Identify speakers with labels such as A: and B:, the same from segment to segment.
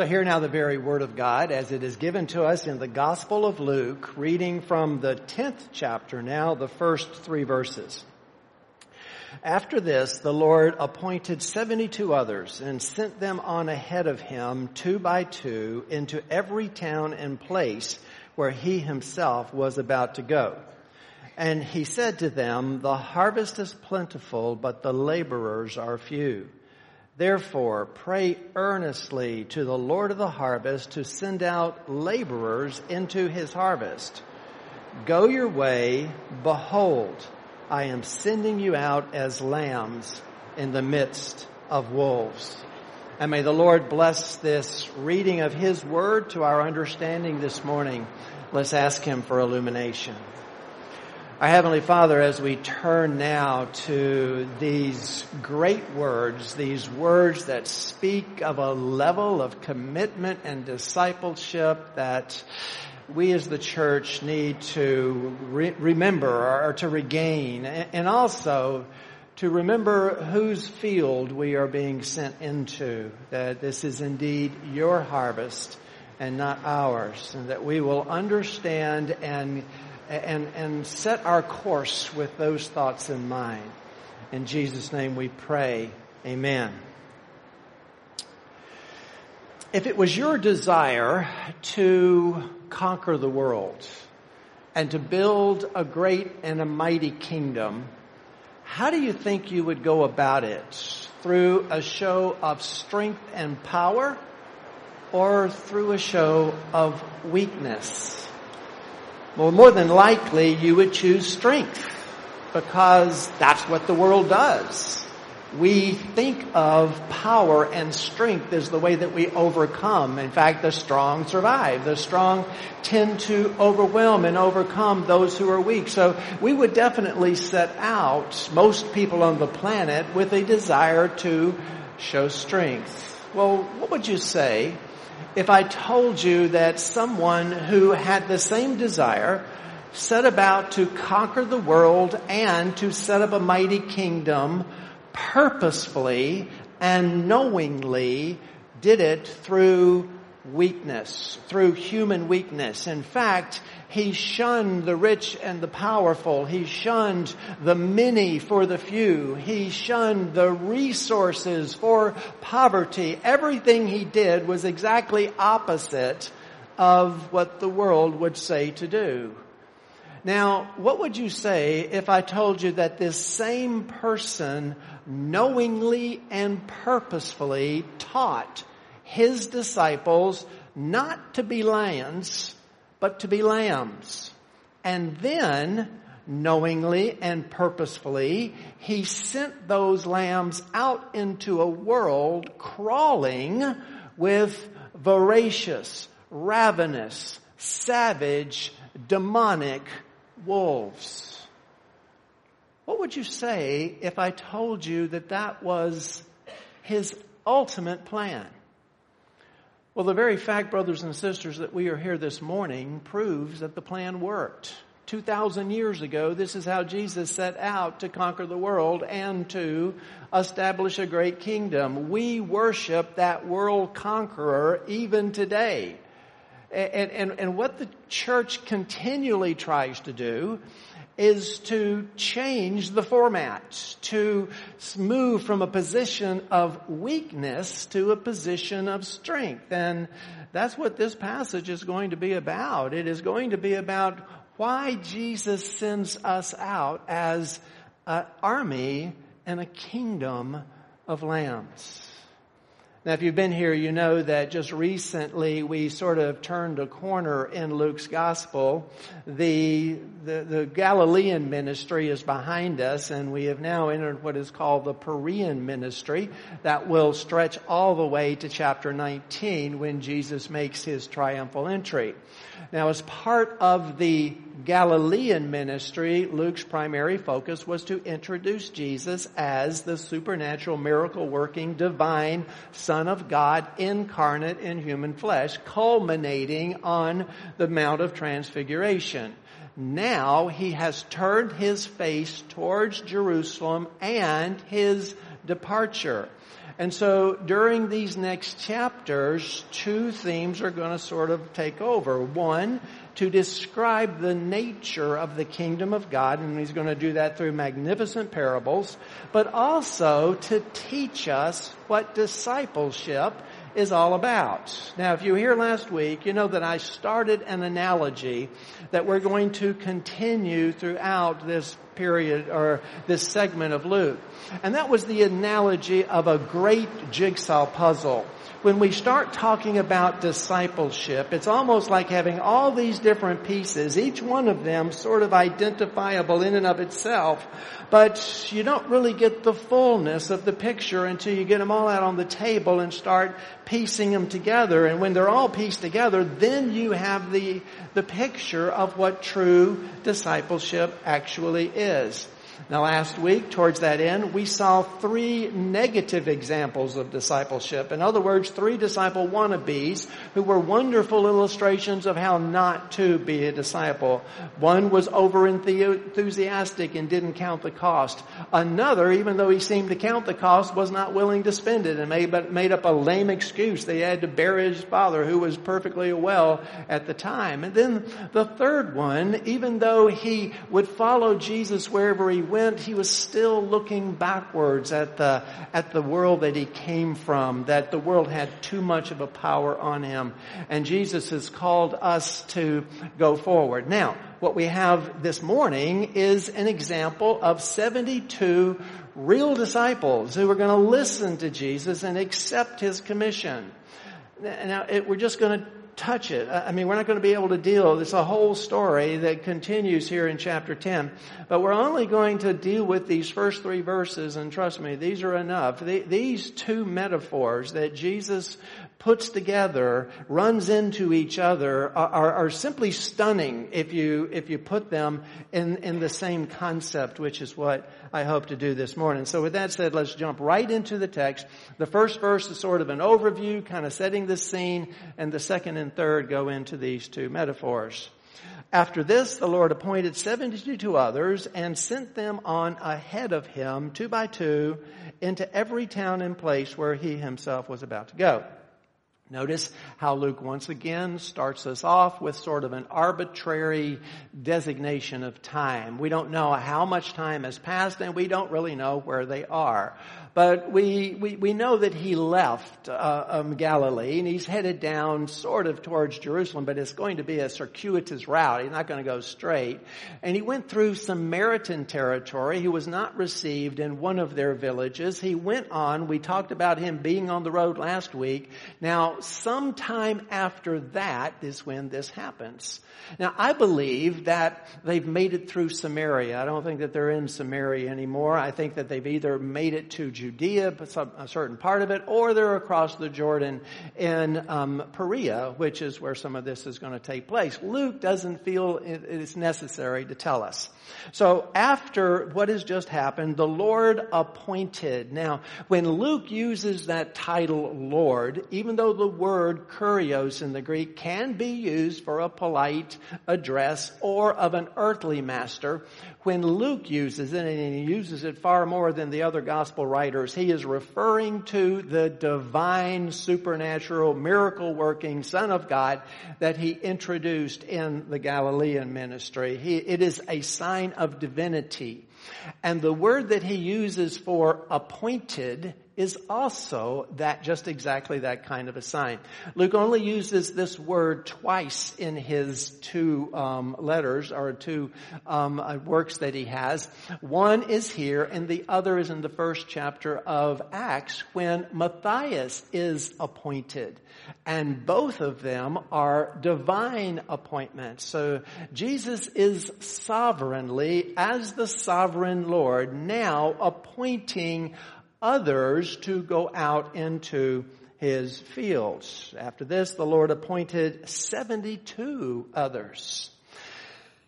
A: So hear now the very word of God as it is given to us in the Gospel of Luke, reading from the 10th chapter now, the first three verses. After this, the Lord appointed 72 others and sent them on ahead of him, two by two, into every town and place where he himself was about to go. And he said to them, the harvest is plentiful, but the laborers are few. Therefore, pray earnestly to the Lord of the harvest to send out laborers into his harvest. Go your way. Behold, I am sending you out as lambs in the midst of wolves. And may the Lord bless this reading of His Word to our understanding this morning. Let's ask Him for illumination. Our Heavenly Father, as we turn now to these great words, these words that speak of a level of commitment and discipleship that we as the church need to re- remember or to regain and also to remember whose field we are being sent into, that this is indeed your harvest and not ours, and that we will understand and and, and set our course with those thoughts in mind. In Jesus' name we pray. Amen. If it was your desire to conquer the world and to build a great and a mighty kingdom, how do you think you would go about it? Through a show of strength and power or through a show of weakness? Well, more than likely you would choose strength because that's what the world does. We think of power and strength as the way that we overcome. In fact, the strong survive. The strong tend to overwhelm and overcome those who are weak. So we would definitely set out, most people on the planet, with a desire to show strength. Well, what would you say if I told you that someone who had the same desire set about to conquer the world and to set up a mighty kingdom purposefully and knowingly did it through weakness, through human weakness. In fact, he shunned the rich and the powerful. He shunned the many for the few. He shunned the resources for poverty. Everything he did was exactly opposite of what the world would say to do. Now, what would you say if I told you that this same person knowingly and purposefully taught his disciples not to be lions, but to be lambs. And then, knowingly and purposefully, he sent those lambs out into a world crawling with voracious, ravenous, savage, demonic wolves. What would you say if I told you that that was his ultimate plan? Well, the very fact, brothers and sisters, that we are here this morning proves that the plan worked. 2,000 years ago, this is how Jesus set out to conquer the world and to establish a great kingdom. We worship that world conqueror even today. And, and, and what the church continually tries to do is to change the format, to move from a position of weakness to a position of strength. And that's what this passage is going to be about. It is going to be about why Jesus sends us out as an army and a kingdom of lambs. Now, if you've been here, you know that just recently we sort of turned a corner in Luke's gospel. The, the, the, Galilean ministry is behind us and we have now entered what is called the Perean ministry that will stretch all the way to chapter 19 when Jesus makes his triumphal entry. Now, as part of the Galilean ministry, Luke's primary focus was to introduce Jesus as the supernatural miracle working divine Son of God incarnate in human flesh, culminating on the Mount of Transfiguration. Now he has turned his face towards Jerusalem and his departure. And so during these next chapters, two themes are going to sort of take over. One, to describe the nature of the kingdom of God, and he's going to do that through magnificent parables, but also to teach us what discipleship is all about. Now, if you were here last week, you know that I started an analogy that we're going to continue throughout this period or this segment of Luke. And that was the analogy of a great jigsaw puzzle when we start talking about discipleship, it's almost like having all these different pieces, each one of them sort of identifiable in and of itself, but you don't really get the fullness of the picture until you get them all out on the table and start piecing them together. And when they're all pieced together, then you have the, the picture of what true discipleship actually is. Now last week, towards that end, we saw three negative examples of discipleship. In other words, three disciple wannabes who were wonderful illustrations of how not to be a disciple. One was over enthusiastic and didn't count the cost. Another, even though he seemed to count the cost, was not willing to spend it and made, up a lame excuse. They had to bury his father who was perfectly well at the time. And then the third one, even though he would follow Jesus wherever he went, he was still looking backwards at the, at the world that he came from, that the world had too much of a power on him. And Jesus has called us to go forward. Now, what we have this morning is an example of 72 real disciples who are going to listen to Jesus and accept his commission. Now, it, we're just going to touch it. I mean, we're not going to be able to deal. It's a whole story that continues here in chapter 10. But we're only going to deal with these first three verses, and trust me, these are enough. These two metaphors that Jesus puts together, runs into each other, are, are, simply stunning if you, if you put them in, in the same concept, which is what I hope to do this morning. So with that said, let's jump right into the text. The first verse is sort of an overview, kind of setting the scene, and the second and third go into these two metaphors. After this, the Lord appointed seventy-two others and sent them on ahead of him, two by two, into every town and place where he himself was about to go. Notice how Luke once again starts us off with sort of an arbitrary designation of time. We don't know how much time has passed and we don't really know where they are. But we, we, we know that he left uh, um, Galilee and he's headed down sort of towards Jerusalem, but it's going to be a circuitous route. He's not going to go straight. And he went through Samaritan territory. He was not received in one of their villages. He went on. We talked about him being on the road last week. Now, sometime after that is when this happens. Now, I believe that they've made it through Samaria. I don't think that they're in Samaria anymore. I think that they've either made it to Judea, a certain part of it, or they're across the Jordan in um, Perea, which is where some of this is going to take place. Luke doesn't feel it is necessary to tell us. So after what has just happened, the Lord appointed. Now, when Luke uses that title Lord, even though the word kurios in the Greek can be used for a polite address or of an earthly master, when Luke uses it, and he uses it far more than the other gospel writers, he is referring to the divine, supernatural, miracle working Son of God that he introduced in the Galilean ministry. He, it is a sign of divinity. And the word that he uses for appointed is also that, just exactly that kind of a sign. Luke only uses this word twice in his two um, letters or two um, uh, works that he has. One is here, and the other is in the first chapter of Acts when Matthias is appointed, and both of them are divine appointments. So Jesus is sovereignly, as the sovereign Lord, now appointing others to go out into his fields. After this, the Lord appointed 72 others.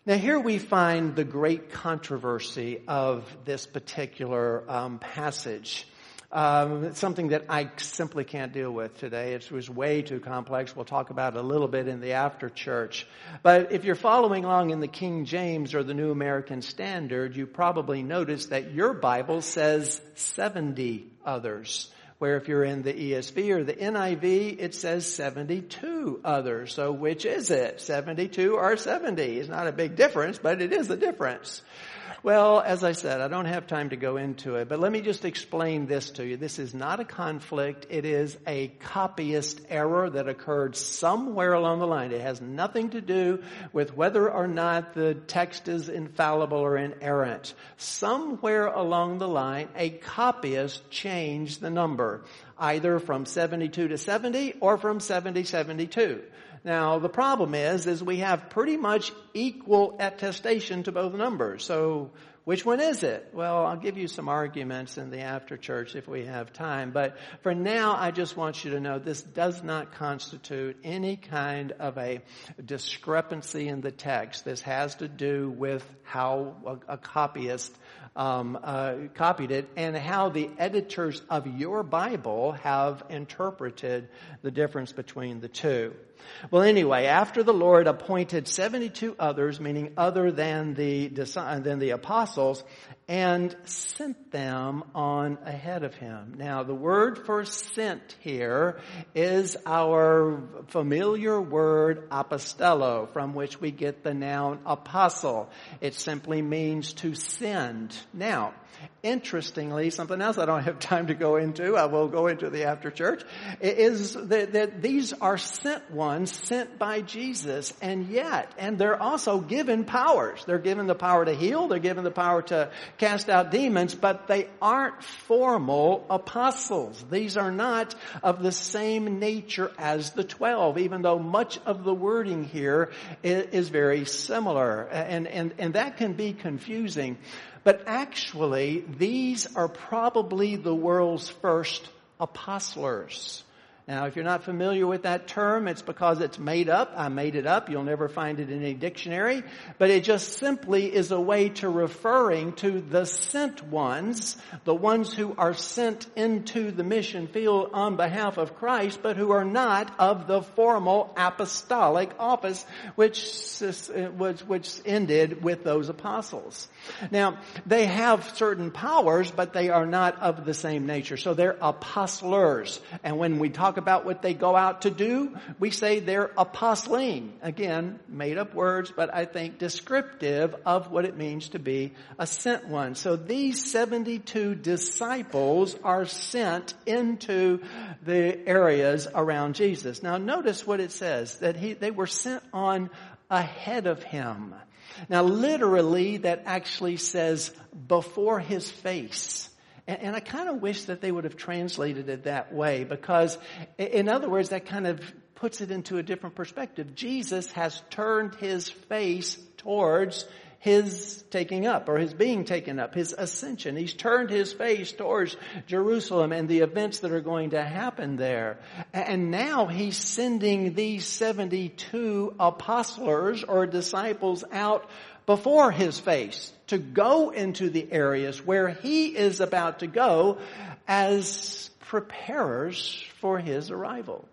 A: Now here we find the great controversy of this particular um, passage. Um, it's something that I simply can't deal with today. It was way too complex. We'll talk about it a little bit in the after church. But if you're following along in the King James or the New American Standard, you probably notice that your Bible says 70 others where if you're in the ESV or the NIV, it says 72 others. So which is it? 72 or 70? It's not a big difference, but it is a difference. Well, as I said, I don't have time to go into it, but let me just explain this to you. This is not a conflict. It is a copyist error that occurred somewhere along the line. It has nothing to do with whether or not the text is infallible or inerrant. Somewhere along the line, a copyist changed the number, either from 72 to 70 or from 70 72. Now, the problem is, is we have pretty much equal attestation to both numbers. So, which one is it? Well, I'll give you some arguments in the after church if we have time. But for now, I just want you to know this does not constitute any kind of a discrepancy in the text. This has to do with how a, copyist um, uh, copied it and how the editors of your Bible have interpreted the difference between the two. Well, anyway, after the Lord appointed 72 others, meaning other than the, than the apostles, and sent them on ahead of him. Now, the word for sent here is our familiar word apostello, from which we get the noun apostle. It simply means to send. Now, Interestingly, something else I don't have time to go into, I will go into the after church, is that, that these are sent ones, sent by Jesus, and yet, and they're also given powers. They're given the power to heal, they're given the power to cast out demons, but they aren't formal apostles. These are not of the same nature as the twelve, even though much of the wording here is very similar. And, and, and that can be confusing. But actually, these are probably the world's first apostlers. Now, if you're not familiar with that term, it's because it's made up. I made it up. You'll never find it in any dictionary. But it just simply is a way to referring to the sent ones, the ones who are sent into the mission field on behalf of Christ, but who are not of the formal apostolic office, which, which ended with those apostles. Now, they have certain powers, but they are not of the same nature. So they're apostlers. And when we talk talk about what they go out to do, we say they're apostling. Again, made up words, but I think descriptive of what it means to be a sent one. So these 72 disciples are sent into the areas around Jesus. Now notice what it says, that he, they were sent on ahead of him. Now literally that actually says before his face. And, and I kind of wish that they would have translated it that way because, in other words, that kind of puts it into a different perspective. Jesus has turned his face towards his taking up or his being taken up, his ascension. He's turned his face towards Jerusalem and the events that are going to happen there. And now he's sending these 72 apostles or disciples out before his face to go into the areas where he is about to go as preparers for his arrival.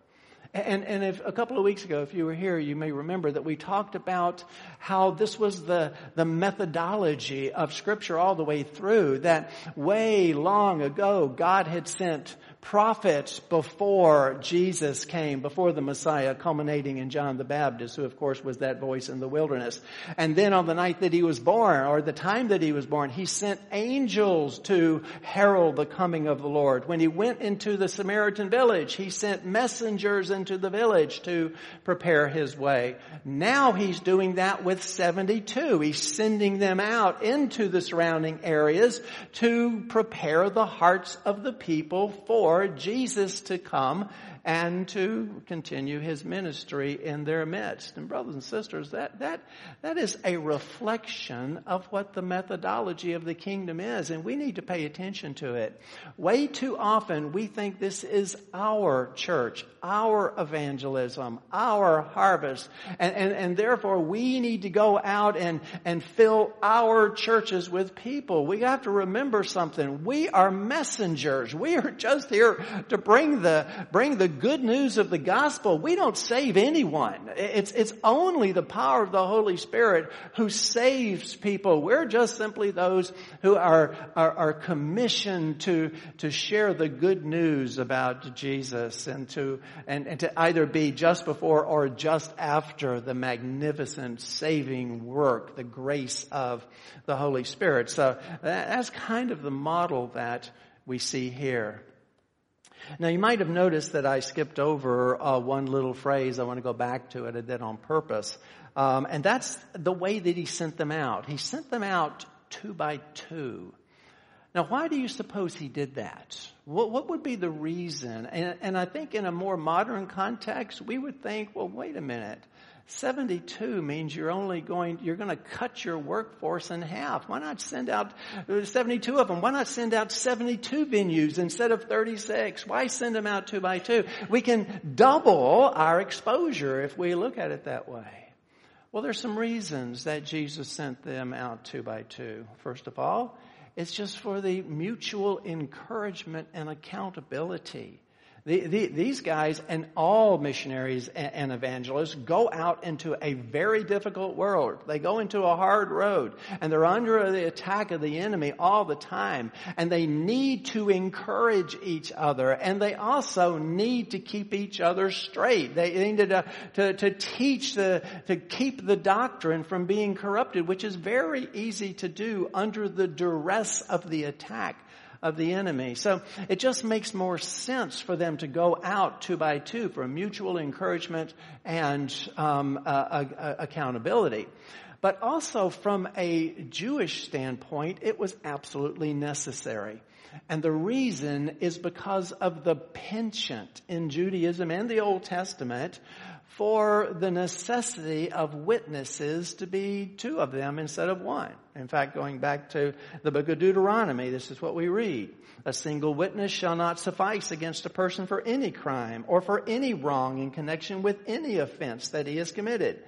A: And, and if a couple of weeks ago, if you were here, you may remember that we talked about how this was the, the methodology of scripture all the way through, that way long ago, God had sent prophets before Jesus came, before the Messiah, culminating in John the Baptist, who of course was that voice in the wilderness. And then on the night that he was born, or the time that he was born, he sent angels to herald the coming of the Lord. When he went into the Samaritan village, he sent messengers into the village to prepare his way. Now he's doing that with 72. He's sending them out into the surrounding areas to prepare the hearts of the people for for Jesus to come and to continue his ministry in their midst. And brothers and sisters, that, that, that is a reflection of what the methodology of the kingdom is, and we need to pay attention to it. Way too often we think this is our church, our evangelism, our harvest, and, and, and therefore we need to go out and, and fill our churches with people. We have to remember something. We are messengers. We are just here to bring the, bring the good news of the gospel, we don't save anyone. It's, it's only the power of the Holy Spirit who saves people. We're just simply those who are, are, are commissioned to, to share the good news about Jesus and to, and, and to either be just before or just after the magnificent saving work, the grace of the Holy Spirit. So that's kind of the model that we see here. Now you might have noticed that I skipped over uh, one little phrase. I want to go back to it. I did on purpose. Um, and that's the way that he sent them out. He sent them out two by two. Now, why do you suppose he did that? What, what would be the reason? And, and I think in a more modern context, we would think, well, wait a minute. 72 means you're only going, you're going to cut your workforce in half. Why not send out uh, 72 of them? Why not send out 72 venues instead of 36? Why send them out two by two? We can double our exposure if we look at it that way. Well, there's some reasons that Jesus sent them out two by two. First of all, it's just for the mutual encouragement and accountability. The, the, these guys and all missionaries and, and, evangelists go out into a very difficult world. They go into a hard road and they're under the attack of the enemy all the time and they need to encourage each other and they also need to keep each other straight. They need to, to, to teach the, to keep the doctrine from being corrupted, which is very easy to do under the duress of the attack of the enemy. So it just makes more sense for them to go out two by two for mutual encouragement and um, uh, uh, accountability. But also from a Jewish standpoint, it was absolutely necessary. And the reason is because of the penchant in Judaism and the Old Testament for the necessity of witnesses to be two of them instead of one. In fact, going back to the book of Deuteronomy, this is what we read. A single witness shall not suffice against a person for any crime or for any wrong in connection with any offense that he has committed.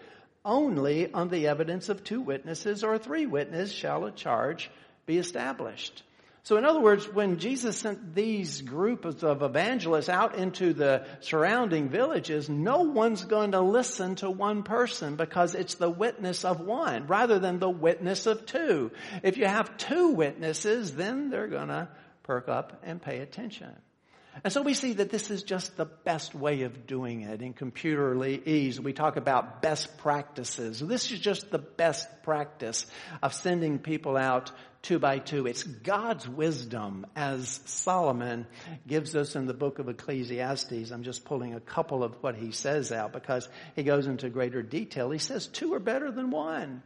A: Only on the evidence of two witnesses or three witnesses shall a charge be established. So in other words, when Jesus sent these groups of evangelists out into the surrounding villages, no one's going to listen to one person because it's the witness of one rather than the witness of two. If you have two witnesses, then they're going to perk up and pay attention. And so we see that this is just the best way of doing it. In computerese, we talk about best practices. This is just the best practice of sending people out two by two. It's God's wisdom as Solomon gives us in the book of Ecclesiastes. I'm just pulling a couple of what he says out because he goes into greater detail. He says two are better than one.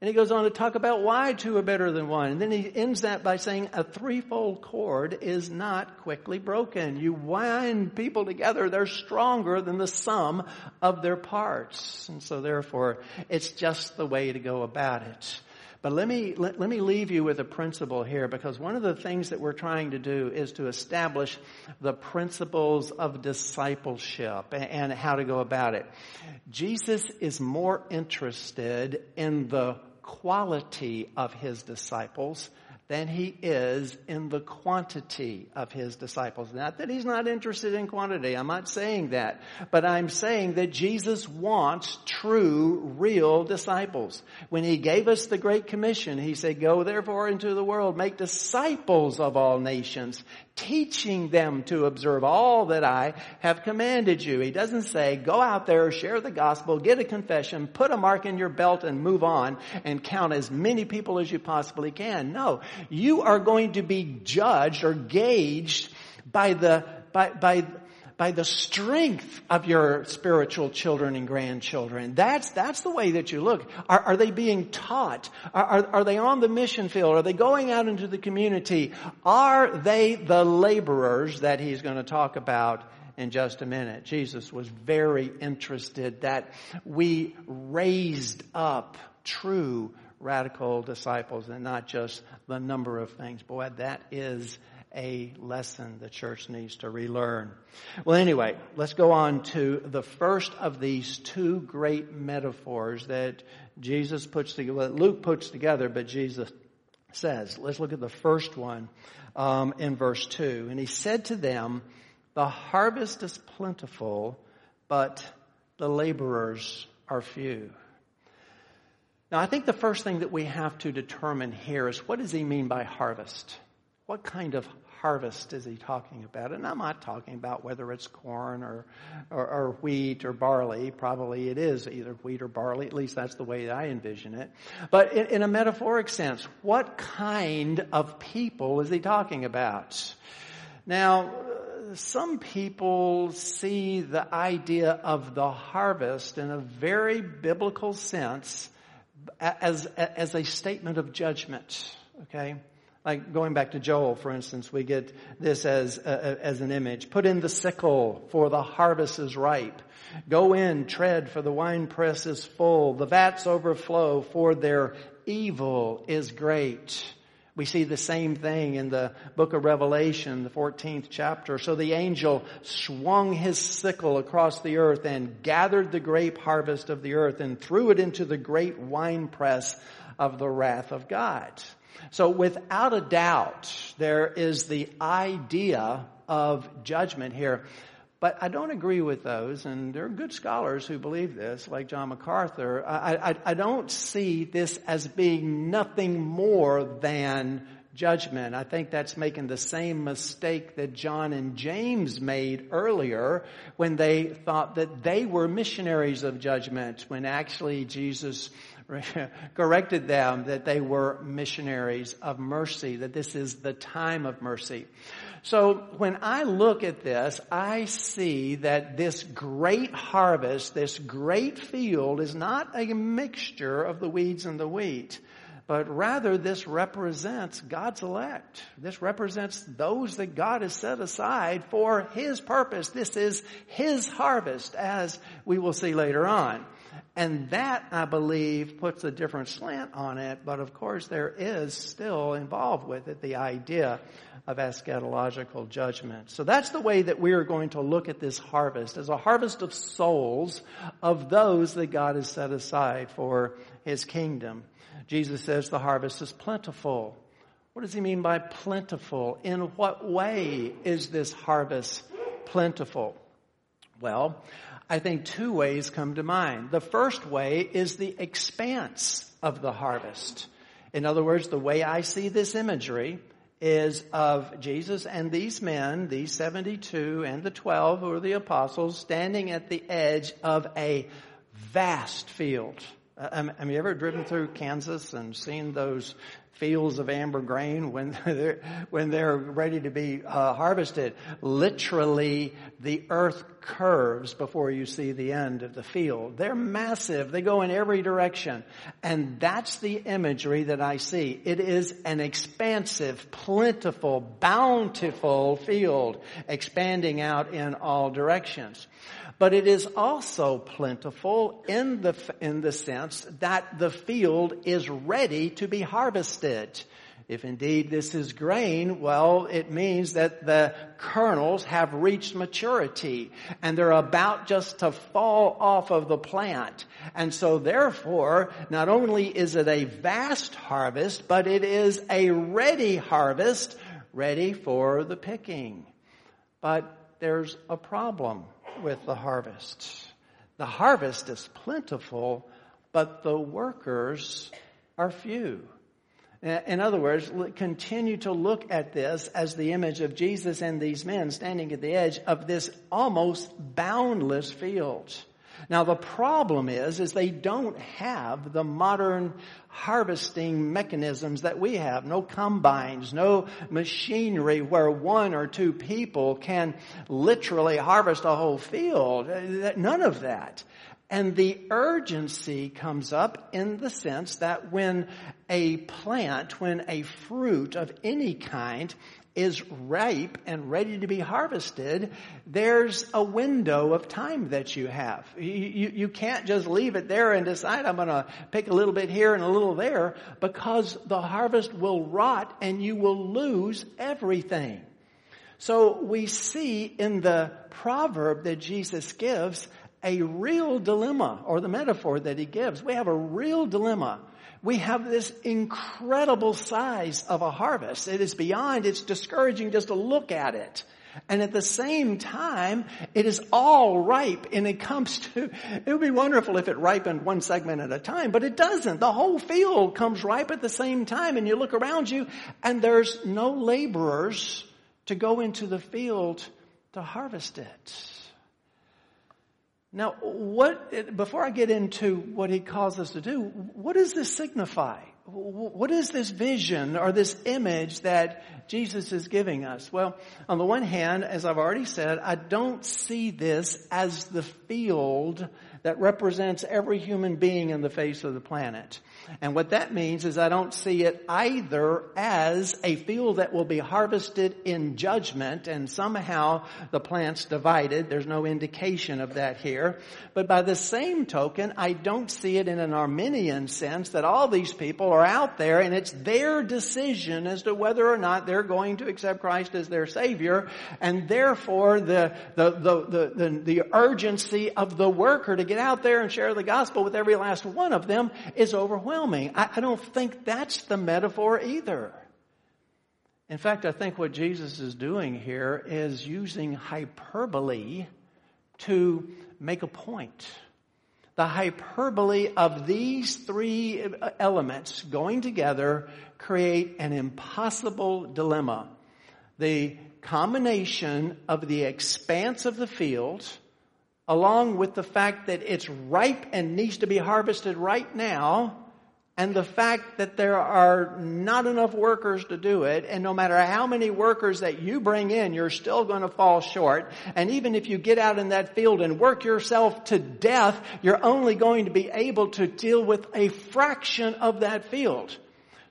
A: And he goes on to talk about why two are better than one. And then he ends that by saying a threefold cord is not quickly broken. You wind people together, they're stronger than the sum of their parts. And so therefore, it's just the way to go about it. But let me, let, let, me leave you with a principle here because one of the things that we're trying to do is to establish the principles of discipleship and, and how to go about it. Jesus is more interested in the quality of his disciples than he is in the quantity of his disciples. Not that he's not interested in quantity. I'm not saying that. But I'm saying that Jesus wants true, real disciples. When he gave us the Great Commission, he said, go therefore into the world, make disciples of all nations, teaching them to observe all that I have commanded you. He doesn't say, go out there, share the gospel, get a confession, put a mark in your belt and move on and count as many people as you possibly can. No, you are going to be judged or gauged by the, by, by, by the strength of your spiritual children and grandchildren. That's, that's the way that you look. Are, are they being taught? Are, are, are, they on the mission field? Are they going out into the community? Are they the laborers that he's going to talk about in just a minute? Jesus was very interested that we raised up true radical disciples and not just the number of things. Boy, that is a lesson the church needs to relearn. Well, anyway, let's go on to the first of these two great metaphors that Jesus puts together, Luke puts together, but Jesus says. Let's look at the first one um, in verse 2. And he said to them, The harvest is plentiful, but the laborers are few. Now, I think the first thing that we have to determine here is what does he mean by harvest? What kind of harvest is he talking about? And I'm not talking about whether it's corn or, or, or, wheat or barley. Probably it is either wheat or barley. At least that's the way I envision it. But in, in a metaphoric sense, what kind of people is he talking about? Now, some people see the idea of the harvest in a very biblical sense as, as a statement of judgment. Okay? Like going back to Joel, for instance, we get this as, uh, as an image. Put in the sickle, for the harvest is ripe. Go in, tread, for the winepress is full. The vats overflow, for their evil is great. We see the same thing in the book of Revelation, the 14th chapter. So the angel swung his sickle across the earth and gathered the grape harvest of the earth and threw it into the great winepress of the wrath of God. So without a doubt, there is the idea of judgment here. But I don't agree with those, and there are good scholars who believe this, like John MacArthur. I, I, I don't see this as being nothing more than judgment. I think that's making the same mistake that John and James made earlier when they thought that they were missionaries of judgment, when actually Jesus corrected them that they were missionaries of mercy, that this is the time of mercy. So when I look at this, I see that this great harvest, this great field is not a mixture of the weeds and the wheat but rather this represents God's elect. This represents those that God has set aside for His purpose. This is His harvest, as we will see later on. And that, I believe, puts a different slant on it, but of course there is still involved with it the idea of eschatological judgment. So that's the way that we are going to look at this harvest, as a harvest of souls of those that God has set aside for His kingdom. Jesus says the harvest is plentiful. What does he mean by plentiful? In what way is this harvest plentiful? Well, I think two ways come to mind. The first way is the expanse of the harvest. In other words, the way I see this imagery is of Jesus and these men, these 72 and the 12 who are the apostles, standing at the edge of a vast field. Uh, have you ever driven through Kansas and seen those fields of amber grain when they're, when they're ready to be uh, harvested. Literally, the earth curves before you see the end of the field. They're massive. They go in every direction. And that's the imagery that I see. It is an expansive, plentiful, bountiful field expanding out in all directions but it is also plentiful in the, in the sense that the field is ready to be harvested. If indeed this is grain, well, it means that the kernels have reached maturity and they're about just to fall off of the plant. And so therefore, not only is it a vast harvest, but it is a ready harvest, ready for the picking. But there's a problem with the harvest. The harvest is plentiful, but the workers are few. In other words, continue to look at this as the image of Jesus and these men standing at the edge of this almost boundless field. Now the problem is, is they don't have the modern harvesting mechanisms that we have. No combines, no machinery where one or two people can literally harvest a whole field. Uh, none of that. And the urgency comes up in the sense that when a plant, when a fruit of any kind is ripe and ready to be harvested, there's a window of time that you have. You, you, can't just leave it there and decide I'm going to pick a little bit here and a little there because the harvest will rot and you will lose everything. So we see in the proverb that Jesus gives a real dilemma or the metaphor that he gives. We have a real dilemma we have this incredible size of a harvest. It is beyond, it's discouraging just to look at it. And at the same time, it is all ripe and it comes to, it would be wonderful if it ripened one segment at a time, but it doesn't. The whole field comes ripe at the same time and you look around you and there's no laborers to go into the field to harvest it. Now, what, before I get into what he calls us to do, what does this signify? What is this vision or this image that Jesus is giving us? Well, on the one hand, as I've already said, I don't see this as the field that represents every human being in the face of the planet. And what that means is I don't see it either as a field that will be harvested in judgment and somehow the plant's divided. There's no indication of that here. But by the same token, I don't see it in an Arminian sense that all these people are out there and it's their decision as to whether or not they're going to accept Christ as their Savior and therefore the, the, the, the, the, urgency of the worker to get out there and share the gospel with every last one of them is overwhelming. I, I don't think that's the metaphor either. In fact, I think what Jesus is doing here is using hyperbole to make a point. The hyperbole of these three elements going together create an impossible dilemma. The combination of the expanse of the field along with the fact that it's ripe and needs to be harvested right now, and the fact that there are not enough workers to do it, and no matter how many workers that you bring in, you're still going to fall short. And even if you get out in that field and work yourself to death, you're only going to be able to deal with a fraction of that field.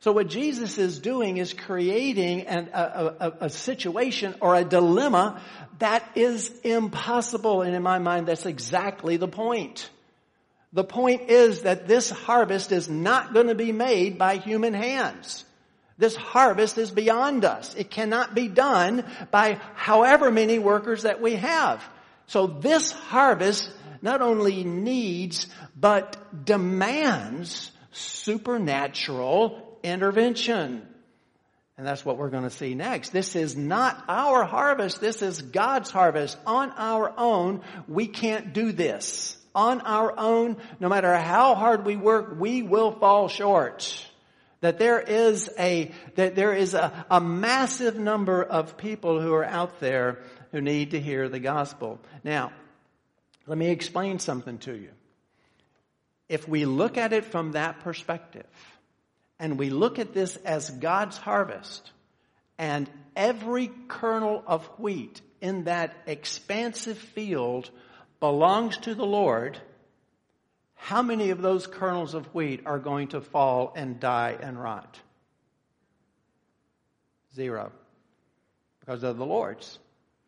A: So what Jesus is doing is creating an, a, a, a, situation or a dilemma that is impossible. And in my mind, that's exactly the point. The point is that this harvest is not going to be made by human hands. This harvest is beyond us. It cannot be done by however many workers that we have. So this harvest not only needs, but demands supernatural intervention. And that's what we're going to see next. This is not our harvest. This is God's harvest. On our own, we can't do this. On our own, no matter how hard we work, we will fall short. That there is a, that there is a, a massive number of people who are out there who need to hear the gospel. Now, let me explain something to you. If we look at it from that perspective, and we look at this as God's harvest, and every kernel of wheat in that expansive field belongs to the Lord, how many of those kernels of wheat are going to fall and die and rot? Zero. Because they're the Lord's.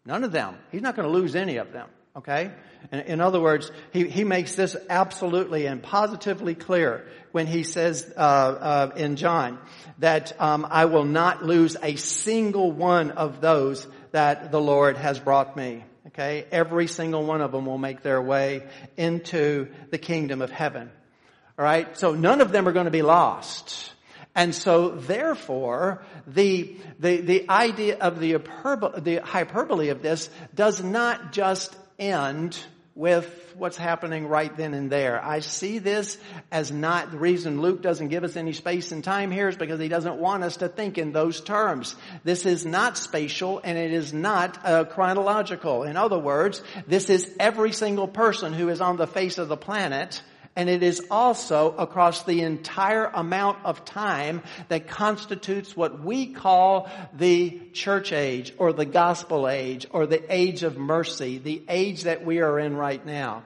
A: None of them. He's not going to lose any of them. Okay? In, in other words, he, he makes this absolutely and positively clear when he says uh, uh, in John that um, I will not lose a single one of those that the Lord has brought me. Okay? Every single one of them will make their way into the kingdom of heaven. Alright? So none of them are going to be lost. And so therefore, the, the, the idea of the hyperbole, the hyperbole of this does not just end with what's happening right then and there. I see this as not the reason Luke doesn't give us any space and time here is because he doesn't want us to think in those terms. This is not spatial and it is not uh, chronological. In other words, this is every single person who is on the face of the planet and it is also across the entire amount of time that constitutes what we call the church age or the gospel age or the age of mercy, the age that we are in right now.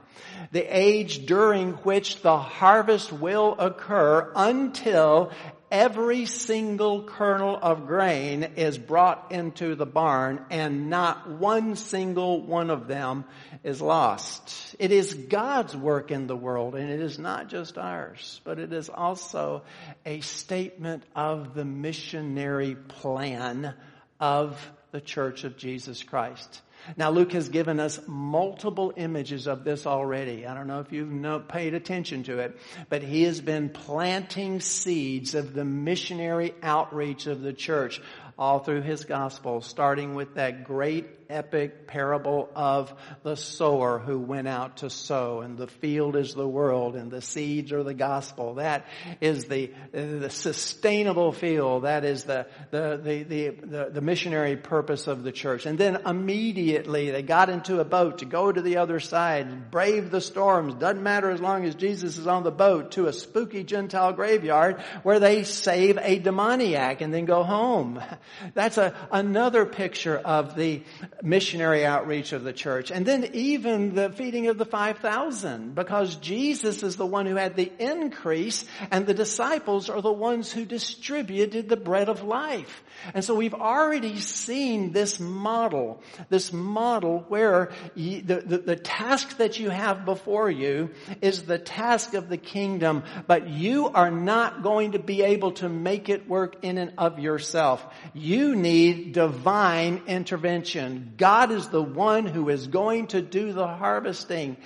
A: The age during which the harvest will occur until every single kernel of grain is brought into the barn and not one single one of them is lost. It is God's work in the world and it is not just ours, but it is also a statement of the missionary plan of the Church of Jesus Christ. Now Luke has given us multiple images of this already. I don't know if you've paid attention to it, but he has been planting seeds of the missionary outreach of the church all through his gospel, starting with that great epic parable of the sower who went out to sow and the field is the world and the seeds are the gospel. That is the, the sustainable field. That is the, the, the, the, the missionary purpose of the church. And then immediately they got into a boat to go to the other side, brave the storms. Doesn't matter as long as Jesus is on the boat to a spooky Gentile graveyard where they save a demoniac and then go home. That's a, another picture of the missionary outreach of the church. And then even the feeding of the 5,000 because Jesus is the one who had the increase and the disciples are the ones who distributed the bread of life. And so we've already seen this model, this model where the, the, the task that you have before you is the task of the kingdom, but you are not going to be able to make it work in and of yourself. You need divine intervention. God is the one who is going to do the harvesting.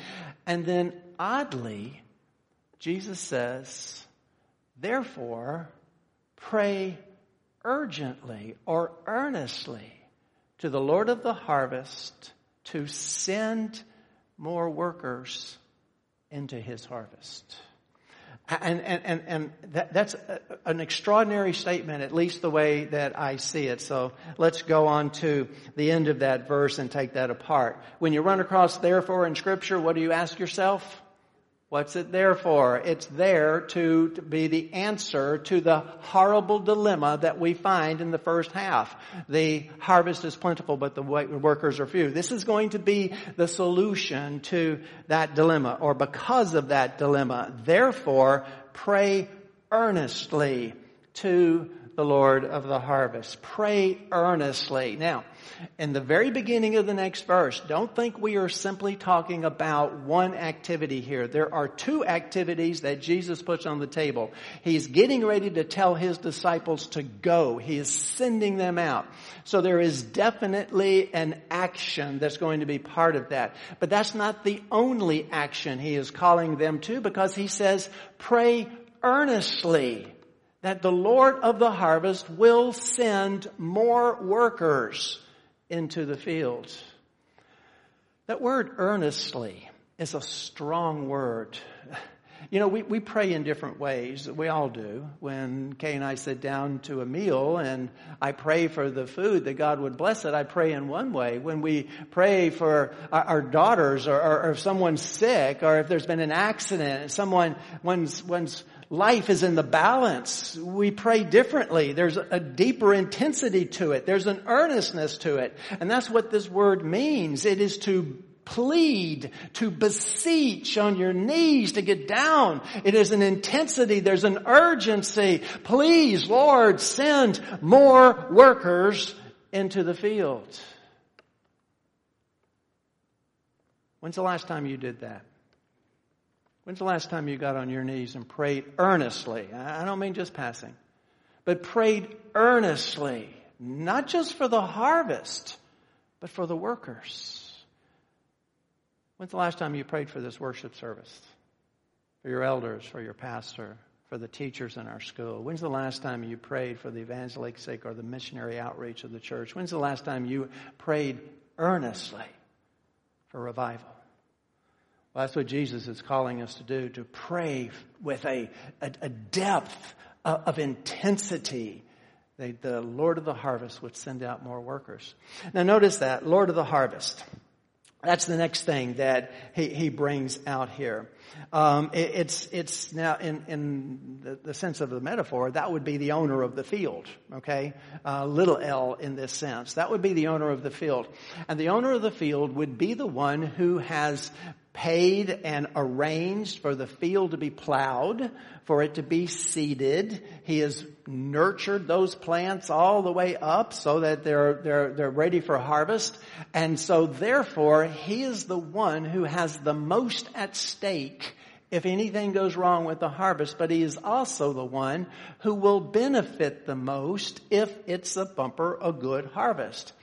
A: And then oddly, Jesus says, therefore, pray urgently or earnestly to the Lord of the harvest to send more workers into his harvest. And, and, and, and that, that's an extraordinary statement, at least the way that I see it. So let's go on to the end of that verse and take that apart. When you run across therefore in scripture, what do you ask yourself? What's it there for? It's there to, to, be the answer to the horrible dilemma that we find in the first half. The harvest is plentiful, but the workers are few. This is going to be the solution to that dilemma, or because of that dilemma. Therefore, pray earnestly to the Lord of the harvest. Pray earnestly. Now, in the very beginning of the next verse, don't think we are simply talking about one activity here. There are two activities that Jesus puts on the table. He's getting ready to tell his disciples to go. He is sending them out. So there is definitely an action that's going to be part of that. But that's not the only action he is calling them to because he says, pray earnestly that the Lord of the harvest will send more workers into the fields. That word earnestly is a strong word. You know, we, we pray in different ways. We all do. When Kay and I sit down to a meal and I pray for the food that God would bless it, I pray in one way. When we pray for our, our daughters or, or, or, if someone's sick or if there's been an accident, someone, one's, one's life is in the balance. We pray differently. There's a deeper intensity to it. There's an earnestness to it. And that's what this word means. It is to plead, to beseech on your knees, to get down. It is an intensity. There's an urgency. Please, Lord, send more workers into the field. When's the last time you did that? When's the last time you got on your knees and prayed earnestly? I don't mean just passing, but prayed earnestly, not just for the harvest, but for the workers. When's the last time you prayed for this worship service? For your elders, for your pastor, for the teachers in our school? When's the last time you prayed for the evangelistic sake or the missionary outreach of the church? When's the last time you prayed earnestly for revival? Well, that's what Jesus is calling us to do, to pray with a, a, a depth of, intensity. The Lord of the harvest would send out more workers. Now notice that, Lord of the harvest. That's the next thing that he, he brings out here. Um, it, it's it's now in in the, the, sense of the metaphor that would be the owner of the field. Okay, uh, little L in this sense. That would be the owner of the field, and the owner of the field would be the one who has paid and arranged for the field to be plowed, for it to be seeded. He has nurtured those plants all the way up so that they're, they're, they're ready for harvest. And so therefore, he is the one who has the most at stake if anything goes wrong with the harvest, but he is also the one who will benefit the most if it's a bumper, a good harvest.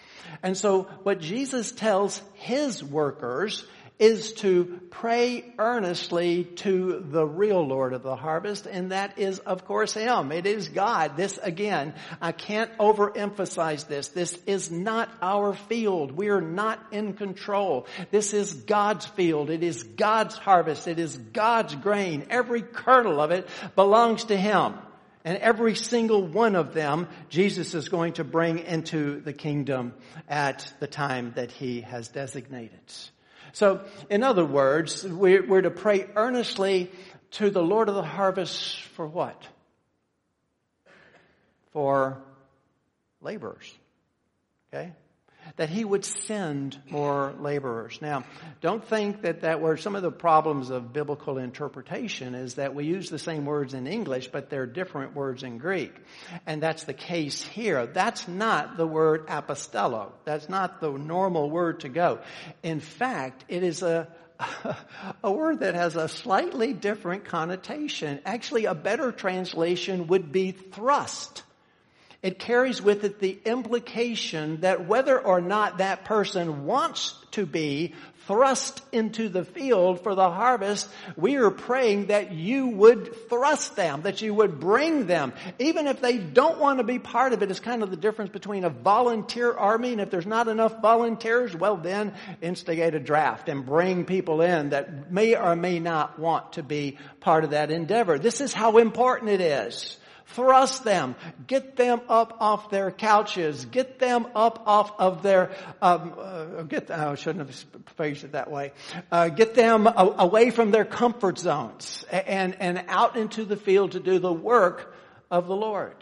A: And so what Jesus tells his workers is to pray earnestly to the real Lord of the harvest, and that is, of course, Him. It is God. This again, I can't overemphasize this. This is not our field. We are not in control. This is God's field. It is God's harvest. It is God's grain. Every kernel of it belongs to Him. And every single one of them, Jesus is going to bring into the kingdom at the time that He has designated. So, in other words, we're, we're to pray earnestly to the Lord of the harvest for what? For laborers. Okay? That he would send more laborers. Now, don't think that that word, some of the problems of biblical interpretation is that we use the same words in English, but they're different words in Greek. And that's the case here. That's not the word apostello. That's not the normal word to go. In fact, it is a, a word that has a slightly different connotation. Actually, a better translation would be thrust it carries with it the implication that whether or not that person wants to be thrust into the field for the harvest, we are praying that you would thrust them, that you would bring them. Even if they don't want to be part of it, it's kind of the difference between a volunteer army and if there's not enough volunteers, well then instigate a draft and bring people in that may or may not want to be part of that endeavor. This is how important it is thrust them, get them up off their couches, get them up off of their, um, uh, get, I shouldn't have phrased it that way, uh, get them a- away from their comfort zones and, and out into the field to do the work of the Lord.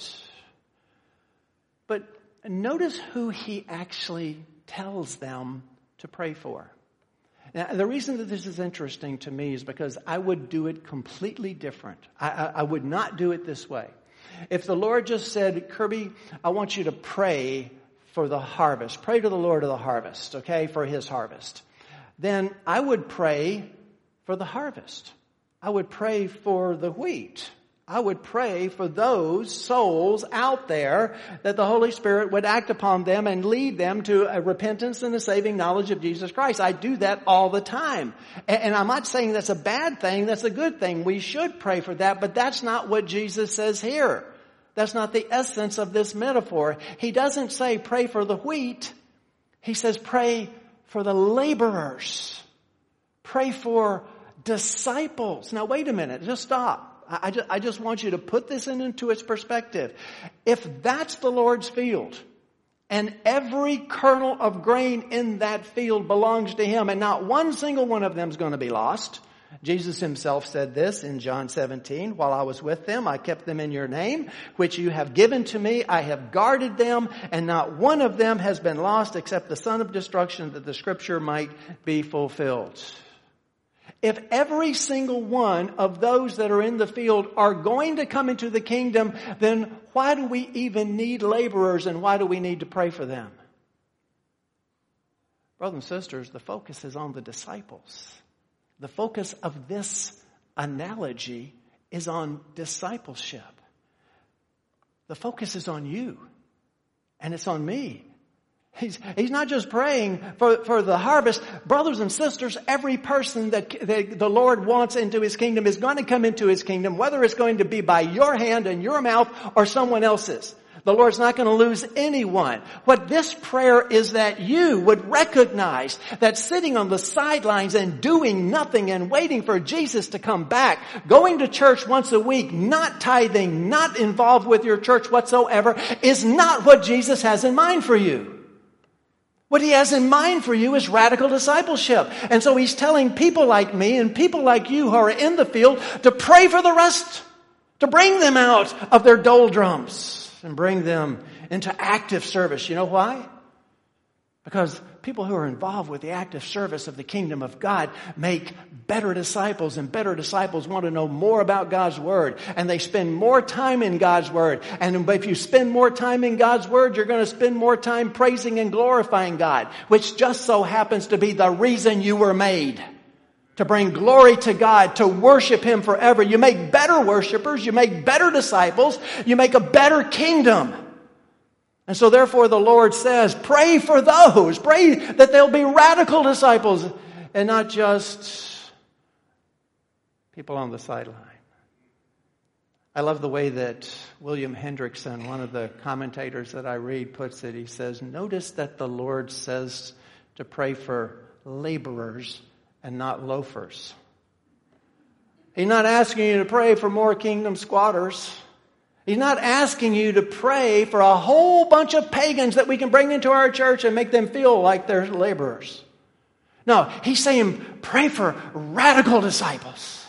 A: But notice who he actually tells them to pray for. Now, the reason that this is interesting to me is because I would do it completely different. I, I, I would not do it this way. If the Lord just said, Kirby, I want you to pray for the harvest, pray to the Lord of the harvest, okay, for his harvest, then I would pray for the harvest. I would pray for the wheat. I would pray for those souls out there that the Holy Spirit would act upon them and lead them to a repentance and a saving knowledge of Jesus Christ. I do that all the time. And I'm not saying that's a bad thing, that's a good thing. We should pray for that, but that's not what Jesus says here. That's not the essence of this metaphor. He doesn't say pray for the wheat. He says pray for the laborers. Pray for disciples. Now wait a minute, just stop. I just, I just want you to put this into its perspective. If that's the Lord's field, and every kernel of grain in that field belongs to Him, and not one single one of them is going to be lost. Jesus himself said this in John 17, while I was with them, I kept them in your name, which you have given to me. I have guarded them, and not one of them has been lost except the son of destruction that the scripture might be fulfilled. If every single one of those that are in the field are going to come into the kingdom, then why do we even need laborers and why do we need to pray for them? Brothers and sisters, the focus is on the disciples. The focus of this analogy is on discipleship. The focus is on you and it's on me He's, he's not just praying for, for the harvest. Brothers and sisters, every person that, that the Lord wants into His kingdom is going to come into His kingdom, whether it's going to be by your hand and your mouth or someone else's. The Lord's not going to lose anyone. What this prayer is that you would recognize that sitting on the sidelines and doing nothing and waiting for Jesus to come back, going to church once a week, not tithing, not involved with your church whatsoever, is not what Jesus has in mind for you. What he has in mind for you is radical discipleship. And so he's telling people like me and people like you who are in the field to pray for the rest, to bring them out of their doldrums and bring them into active service. You know why? Because people who are involved with the active service of the kingdom of God make better disciples and better disciples want to know more about God's Word and they spend more time in God's Word. And if you spend more time in God's Word, you're going to spend more time praising and glorifying God, which just so happens to be the reason you were made. To bring glory to God, to worship Him forever. You make better worshipers, you make better disciples, you make a better kingdom. And so, therefore, the Lord says, pray for those. Pray that they'll be radical disciples and not just people on the sideline. I love the way that William Hendriksen, one of the commentators that I read, puts it. He says, Notice that the Lord says to pray for laborers and not loafers. He's not asking you to pray for more kingdom squatters. He's not asking you to pray for a whole bunch of pagans that we can bring into our church and make them feel like they're laborers. No, he's saying pray for radical disciples.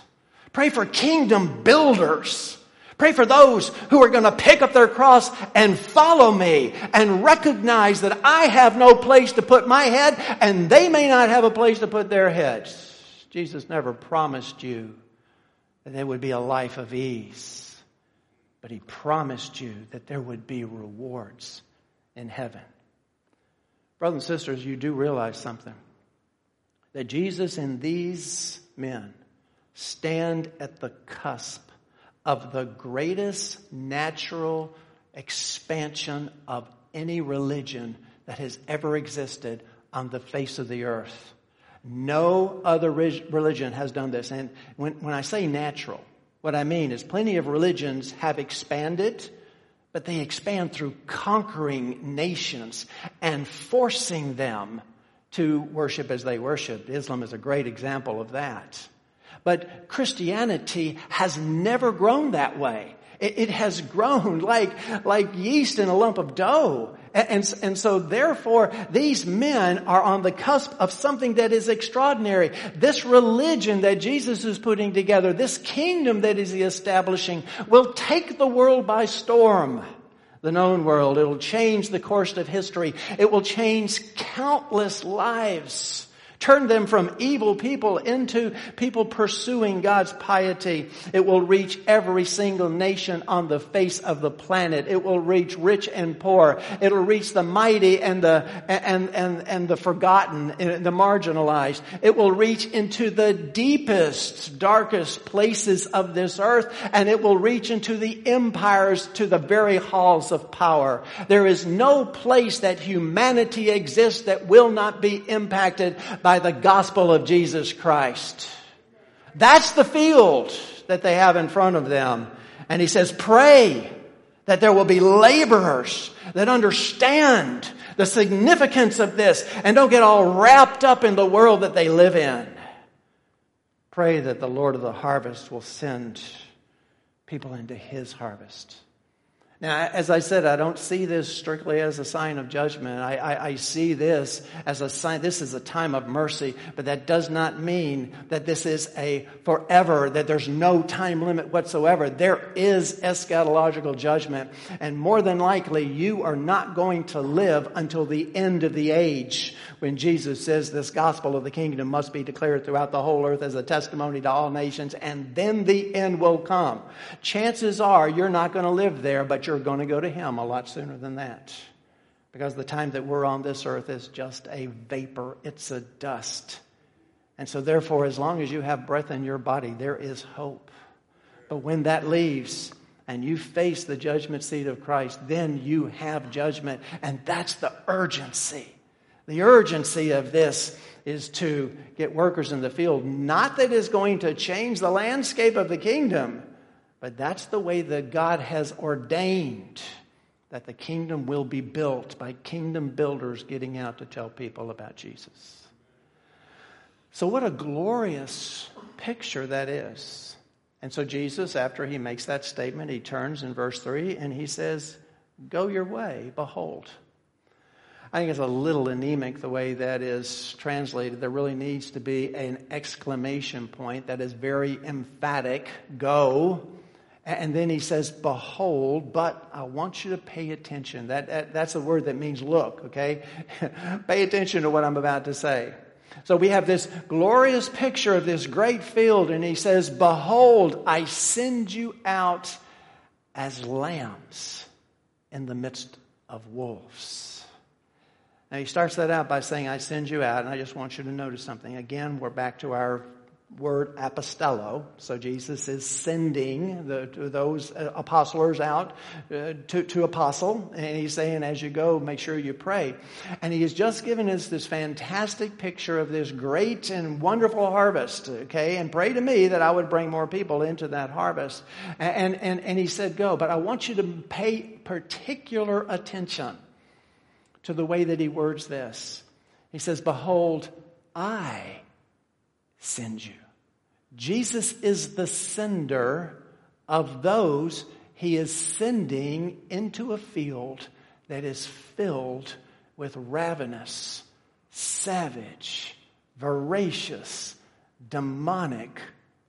A: Pray for kingdom builders. Pray for those who are going to pick up their cross and follow me and recognize that I have no place to put my head and they may not have a place to put their heads. Jesus never promised you that there would be a life of ease, but he promised you that there would be rewards in heaven. Brothers and sisters, you do realize something that Jesus and these men stand at the cusp of the greatest natural expansion of any religion that has ever existed on the face of the earth. No other religion has done this. And when, when I say natural, what I mean is plenty of religions have expanded, but they expand through conquering nations and forcing them to worship as they worship. Islam is a great example of that. But Christianity has never grown that way. It, it has grown like, like yeast in a lump of dough. And, and, and, so therefore, these men are on the cusp of something that is extraordinary. This religion that Jesus is putting together, this kingdom that is establishing, will take the world by storm. The known world. It will change the course of history. It will change countless lives turn them from evil people into people pursuing God's piety. It will reach every single nation on the face of the planet. It will reach rich and poor. It will reach the mighty and the, and, and, and the forgotten, eh, the marginalized. It will reach into the deepest, darkest places of this earth and it will reach into the empires to the very halls of power. There is no place that humanity exists that will not be impacted by the gospel of Jesus Christ. That's the field that they have in front of them. And he says, pray that there will be laborers that understand the significance of this and don't get all wrapped up in the world that they live in. Pray that the Lord of the harvest will send people into his harvest. Now, as I said, I don't see this strictly as a sign of judgment. I, I, I, see this as a sign, this is a time of mercy, but that does not mean that this is a forever, that there's no time limit whatsoever. There is eschatological judgment, and more than likely, you are not going to live until the end of the age when Jesus says this gospel of the kingdom must be declared throughout the whole earth as a testimony to all nations, and then the end will come. Chances are you're not going to live there, but you're going to go to Him a lot sooner than that. Because the time that we're on this earth is just a vapor, it's a dust. And so, therefore, as long as you have breath in your body, there is hope. But when that leaves, and you face the judgment seat of Christ, then you have judgment. And that's the urgency. The urgency of this is to get workers in the field. Not that it's going to change the landscape of the kingdom, but that's the way that God has ordained that the kingdom will be built by kingdom builders getting out to tell people about Jesus. So, what a glorious picture that is. And so, Jesus, after he makes that statement, he turns in verse 3 and he says, Go your way, behold. I think it's a little anemic the way that is translated. There really needs to be an exclamation point that is very emphatic. Go. And then he says, Behold, but I want you to pay attention. That, that that's a word that means look, okay? pay attention to what I'm about to say. So we have this glorious picture of this great field, and he says, Behold, I send you out as lambs in the midst of wolves. Now he starts that out by saying, I send you out, and I just want you to notice something. Again, we're back to our word apostello. So Jesus is sending the, those apostles out uh, to, to apostle. And he's saying, as you go, make sure you pray. And he has just given us this fantastic picture of this great and wonderful harvest. Okay. And pray to me that I would bring more people into that harvest. And, and, and he said, go. But I want you to pay particular attention to the way that he words this. He says, behold, I send you. Jesus is the sender of those he is sending into a field that is filled with ravenous, savage, voracious, demonic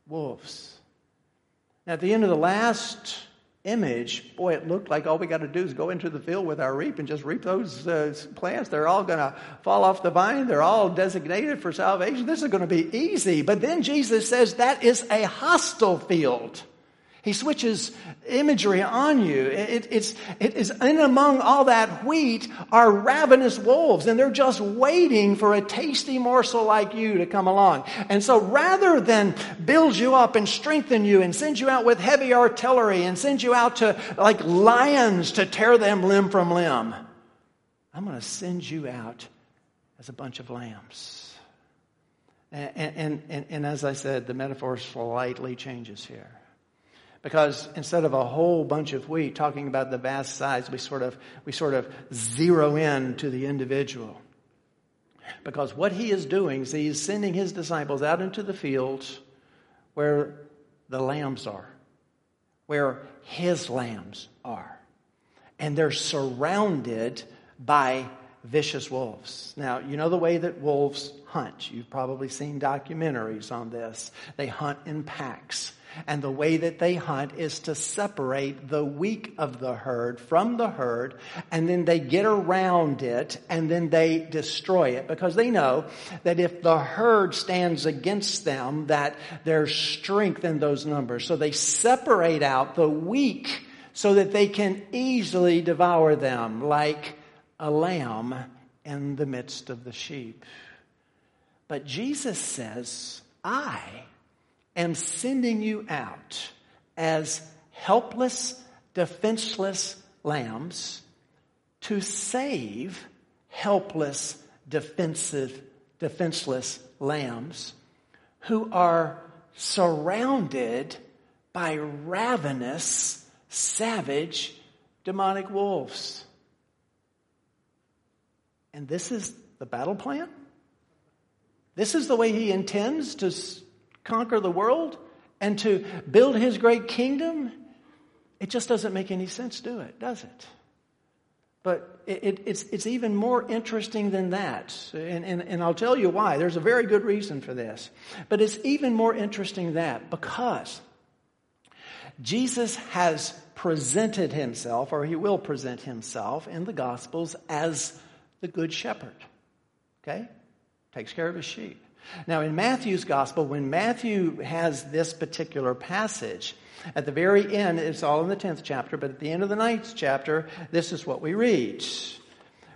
A: wolves. Now, at the end of the last image, boy, it looked like all we got to do is go into the field with our reap and just reap those uh, plants. They're all going to fall off the vine. They're all designated for salvation. This is going to be easy. But then Jesus says that is a hostile field. He switches imagery on you. It, it's, it is in among all that wheat are ravenous wolves, and they're just waiting for a tasty morsel like you to come along. And so rather than build you up and strengthen you and send you out with heavy artillery and send you out to like lions to tear them limb from limb, I'm going to send you out as a bunch of lambs. And, and, and, and, as I said, the metaphor slightly changes here. Because instead of a whole bunch of wheat talking about the vast size, we sort of, we sort of zero in to the individual. Because what he is doing is he's sending his disciples out into the fields where the lambs are, where his lambs are. And they're surrounded by vicious wolves. Now, you know the way that wolves hunt. You've probably seen documentaries on this. They hunt in packs. And the way that they hunt is to separate the weak of the herd from the herd, and then they get around it, and then they destroy it. Because they know that if the herd stands against them, that there's strength in those numbers. So they separate out the weak so that they can easily devour them like a lamb in the midst of the sheep. But Jesus says, I am sending you out as helpless, defenseless lambs to save helpless, defensive, defenseless lambs who are surrounded by ravenous, savage, demonic wolves. And this is the battle plan? This is the way he intends to conquer the world and to build his great kingdom, it just doesn't make any sense, do it, does it? But it, it, it's, it's even more interesting than that. And, and, and I'll tell you why. There's a very good reason for this. But it's even more interesting that because Jesus has presented himself, or he will present himself in the Gospels as the Good Shepherd. Okay? Takes care of his sheep. Now, in Matthew's gospel, when Matthew has this particular passage, at the very end, it's all in the 10th chapter, but at the end of the ninth chapter, this is what we read.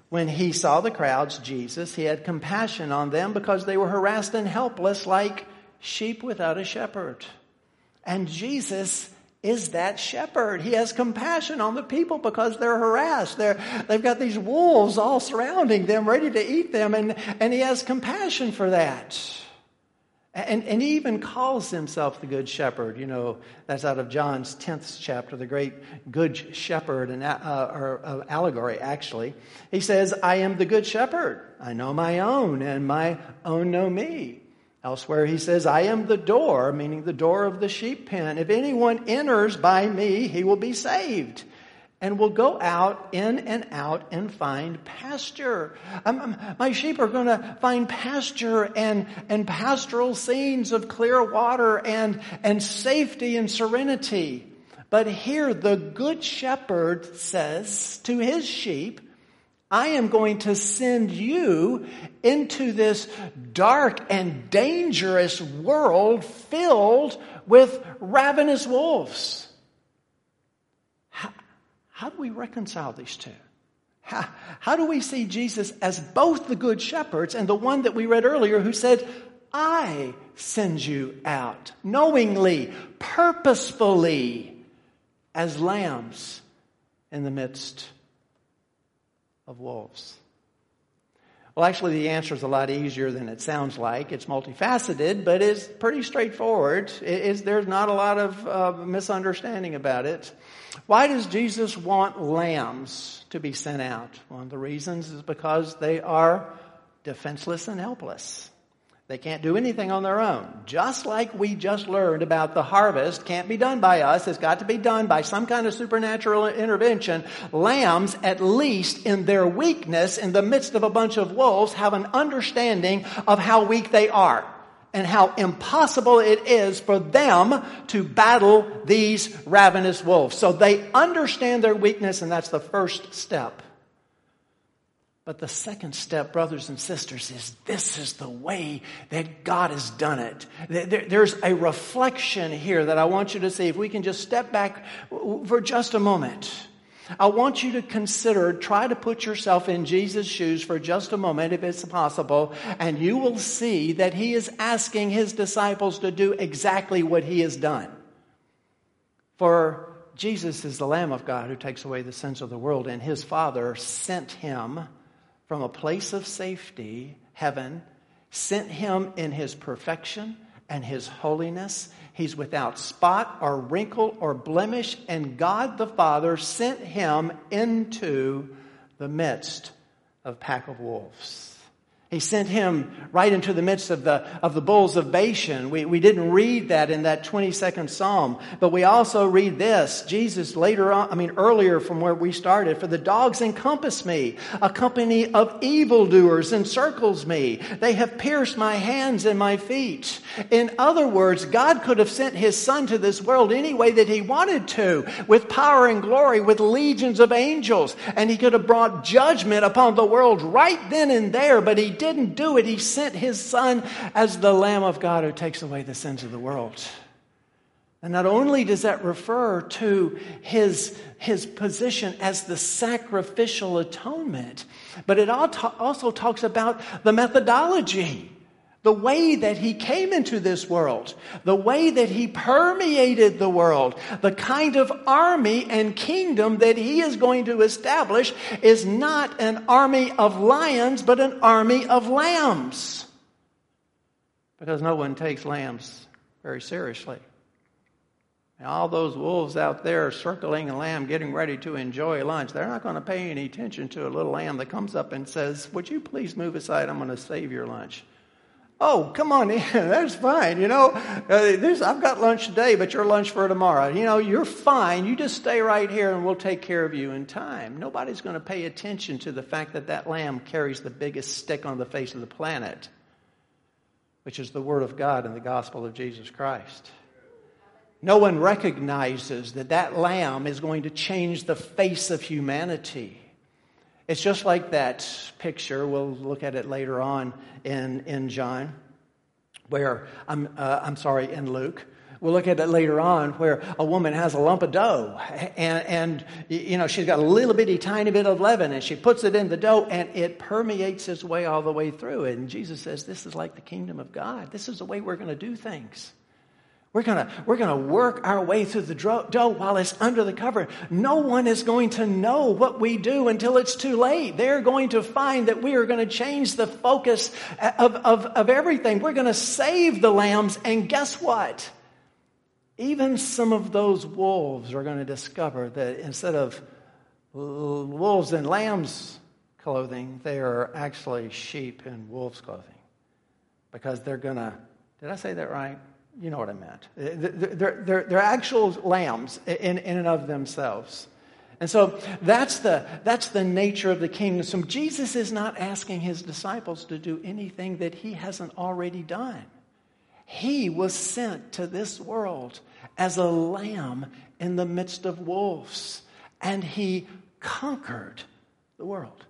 A: When he saw the crowds, Jesus, he had compassion on them because they were harassed and helpless like sheep without a shepherd. And Jesus is that shepherd. He has compassion on the people because they're harassed. They're, they've got these wolves all surrounding them, ready to eat them, and, and he has compassion for that. And, and he even calls himself the Good Shepherd. You know, that's out of John's 10th chapter, the great Good Shepherd, and uh, or uh, allegory, actually. He says, I am the Good Shepherd. I know my own, and my own know me. Elsewhere, he says, I am the door, meaning the door of the sheep pen. If anyone enters by me, he will be saved and will go out in and out and find pasture. Um, my sheep are going to find pasture and, and pastoral scenes of clear water and, and safety and serenity. But here the good shepherd says to his sheep, I am going to send you into this dark and dangerous world filled with ravenous wolves. How, how do we reconcile these two? How, how do we see Jesus as both the good shepherds and the one that we read earlier who said, I send you out knowingly, purposefully, as lambs in the midst of wolves. Well, actually, the answer is a lot easier than it sounds like. It's multifaceted, but it's pretty straightforward. there's not a lot of uh, misunderstanding about it. Why does Jesus want lambs to be sent out? One of the reasons is because they are defenseless and helpless. They can't do anything on their own. Just like we just learned about the harvest can't be done by us. It's got to be done by some kind of supernatural intervention. Lambs, at least in their weakness, in the midst of a bunch of wolves, have an understanding of how weak they are and how impossible it is for them to battle these ravenous wolves. So they understand their weakness and that's the first step. But the second step, brothers and sisters, is this is the way that God has done it. There's a reflection here that I want you to see. If we can just step back for just a moment. I want you to consider, try to put yourself in Jesus' shoes for just a moment, if it's possible, and you will see that he is asking his disciples to do exactly what he has done. For Jesus is the Lamb of God who takes away the sins of the world, and his Father sent him from a place of safety, heaven, sent him in his perfection and his holiness. He's without spot or wrinkle or blemish, and God the Father sent him into the midst of pack of wolves. He sent him right into the midst of the, of the bulls of Bashan. We, we didn't read that in that 22nd Psalm, but we also read this. Jesus later on, I mean earlier from where we started, for the dogs encompass me. A company of evildoers encircles me. They have pierced my hands and my feet. In other words, God could have sent his son to this world any way that he wanted to, with power and glory, with legions of angels, and he could have brought judgment upon the world right then and there, but he didn't do it. He sent his son as the Lamb of God who takes away the sins of the world. And not only does that refer to his, his position as the sacrificial atonement, but it also talks about the methodology. The way that he came into this world, the way that he permeated the world, the kind of army and kingdom that he is going to establish is not an army of lions, but an army of lambs. Because no one takes lambs very seriously. And all those wolves out there circling a lamb, getting ready to enjoy lunch, they're not going to pay any attention to a little lamb that comes up and says, Would you please move aside? I'm going to save your lunch. Oh, come on in. That's fine. You know, uh, this, I've got lunch today, but your lunch for tomorrow. You know, you're fine. You just stay right here and we'll take care of you in time. Nobody's going to pay attention to the fact that that lamb carries the biggest stick on the face of the planet, which is the Word of God and the gospel of Jesus Christ. No one recognizes that that lamb is going to change the face of humanity. It's just like that picture. We'll look at it later on in, in John, where, I'm, uh, I'm sorry, in Luke. We'll look at it later on where a woman has a lump of dough and, and, you know, she's got a little bitty tiny bit of leaven and she puts it in the dough and it permeates its way all the way through. And Jesus says, this is like the kingdom of God. This is the way we're going to do things. We're gonna, we're gonna work our way through the dough while it's under the cover. No one is going to know what we do until it's too late. They're going to find that we are going to change the focus of, of, of everything. We're going to save the lambs. And guess what? Even some of those wolves are going to discover that instead of wolves in lambs' clothing, they are actually sheep in wolves' clothing. Because they're going to, did I say that right? You know what I meant. Uh, they're, they're, they're actual lambs in, in and of themselves. And so that's the, that's the nature of the kingdom. So Jesus is not asking his disciples to do anything that he hasn't already done. He was sent to this world as a lamb in the midst of wolves, and he conquered the world.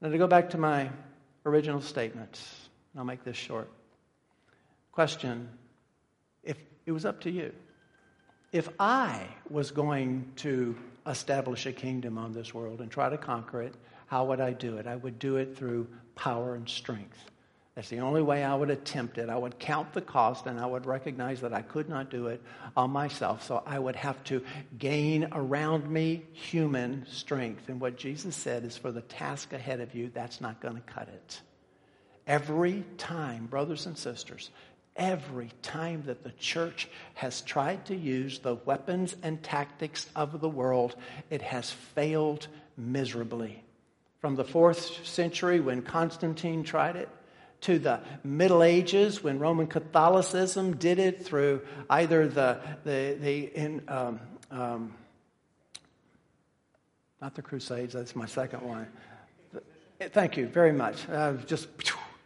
A: Now, to go back to my original statement, I'll make this short. Question if it was up to you, if I was going to establish a kingdom on this world and try to conquer it, how would I do it? I would do it through power and strength. That's the only way I would attempt it. I would count the cost and I would recognize that I could not do it on myself. So I would have to gain around me human strength. And what Jesus said is for the task ahead of you, that's not going to cut it. Every time, brothers and sisters, every time that the church has tried to use the weapons and tactics of the world, it has failed miserably. From the fourth century when Constantine tried it, to the Middle Ages when Roman Catholicism did it through either the, the, the in, um, um, not the Crusades, that's my second one. Thank you very much. Uh, just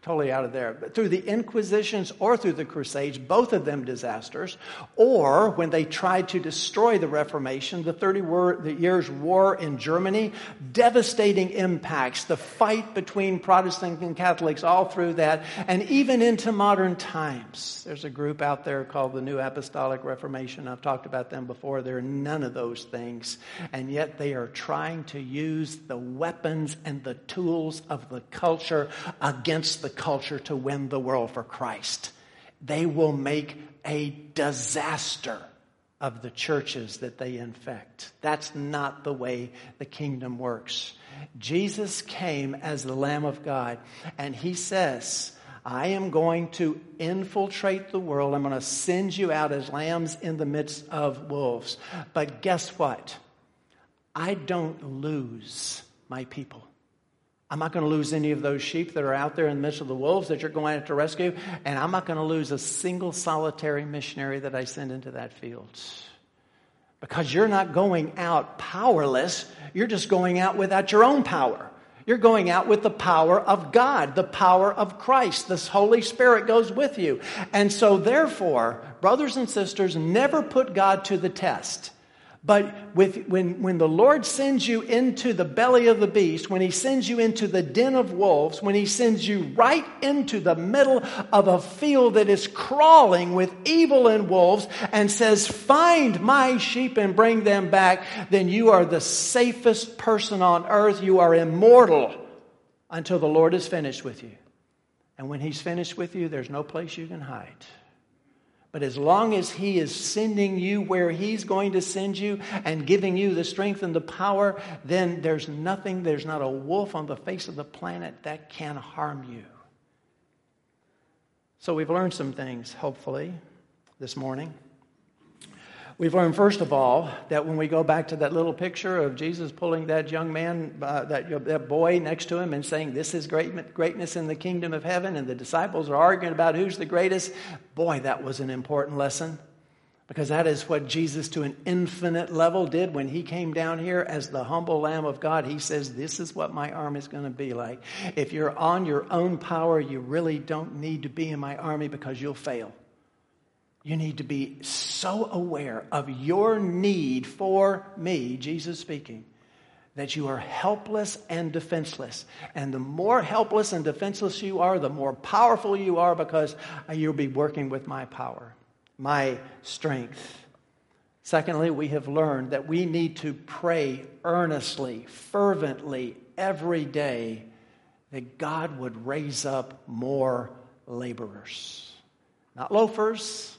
A: totally out of there. But through the Inquisitions or through the Crusades, both of them disasters, or when they tried to destroy the Reformation, the 30 the years war in Germany, devastating impacts, the fight between Protestants and Catholics all through that, and even into modern times. There's a group out there called the New Apostolic Reformation. I've talked about them before. They're none of those things. And yet they are trying to use the weapons and the tools of the culture against the culture to win the world for Christ. They will make a disaster of the churches that they infect. That's not the way the kingdom works. Jesus came as the Lamb of God, and he says, I am going to infiltrate the world. I'm going to send you out as lambs in the midst of wolves. But guess what? I don't lose my people. I'm not going to lose any of those sheep that are out there in the midst of the wolves that you're going out to rescue. And I'm not going to lose a single solitary missionary that I send into that field. Because you're not going out powerless. You're just going out without your own power. You're going out with the power of God, the power of Christ. This Holy Spirit goes with you. And so, therefore, brothers and sisters, never put God to the test. But with, when, when the Lord sends you into the belly of the beast, when He sends you into the den of wolves, when He sends you right into the middle of a field that is crawling with evil and wolves and says, Find my sheep and bring them back, then you are the safest person on earth. You are immortal until the Lord is finished with you. And when He's finished with you, there's no place you can hide. But as long as He is sending you where He's going to send you and giving you the strength and the power, then there's nothing, there's not a wolf on the face of the planet that can harm you. So we've learned some things, hopefully, this morning. We've learned, first of all, that when we go back to that little picture of Jesus pulling that young man, uh, that, that boy next to him, and saying, This is great, greatness in the kingdom of heaven, and the disciples are arguing about who's the greatest, boy, that was an important lesson. Because that is what Jesus, to an infinite level, did when he came down here as the humble Lamb of God. He says, This is what my army is going to be like. If you're on your own power, you really don't need to be in my army because you'll fail. You need to be so aware of your need for me, Jesus speaking, that you are helpless and defenseless. And the more helpless and defenseless you are, the more powerful you are because you'll be working with my power, my strength. Secondly, we have learned that we need to pray earnestly, fervently, every day that God would raise up more laborers. Not loafers,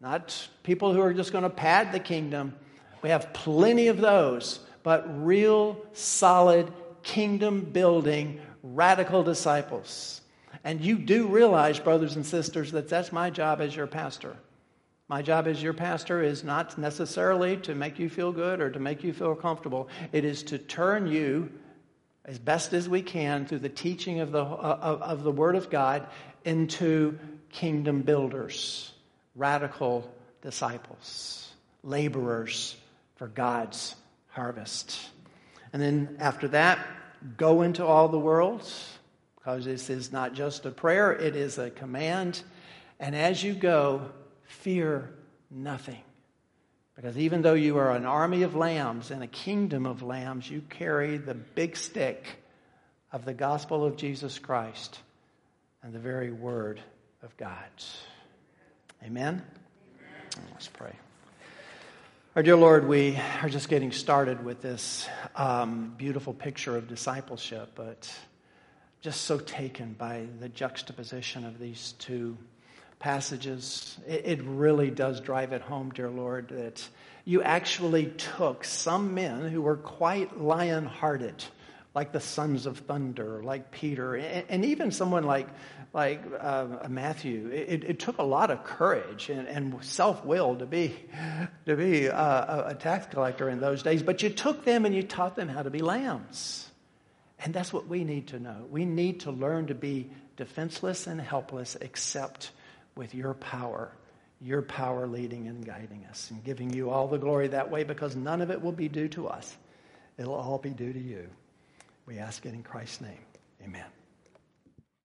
A: not people who are just going to pad the kingdom. We have plenty of those, but real, solid, kingdom building, radical disciples. And you do realize, brothers and sisters, that that's my job as your pastor. My job as your pastor is not necessarily to make you feel good or to make you feel comfortable. It is to turn you as best as we can through the teaching of the, uh, of, of the Word of God into kingdom builders radical disciples, laborers for God's harvest. And then after that, go into all the world, because this is not just a prayer, it is a command. And as you go, fear nothing. Because even though you are an army of lambs and a kingdom of lambs, you carry the big stick of the gospel of Jesus Christ and the very word of God. Amen? Let's pray. Our dear Lord, we are just getting started with this um, beautiful picture of discipleship, but just so taken by the juxtaposition of these two passages. It, it really does drive it home, dear Lord, that you actually took some men who were quite lion hearted, like the sons of thunder, like Peter, and even someone like, like uh, Matthew. It, it, took a lot of courage and, and self will to be, to be uh, a tax collector in those days, but you took them and you taught them how to be lambs. And that's what we need to know. We need to learn to be defenseless and helpless except with your power, your power leading and guiding us and giving you all the glory that way because none of it will be due to us. It'll all be due to you. We ask it in Christ's name. Amen.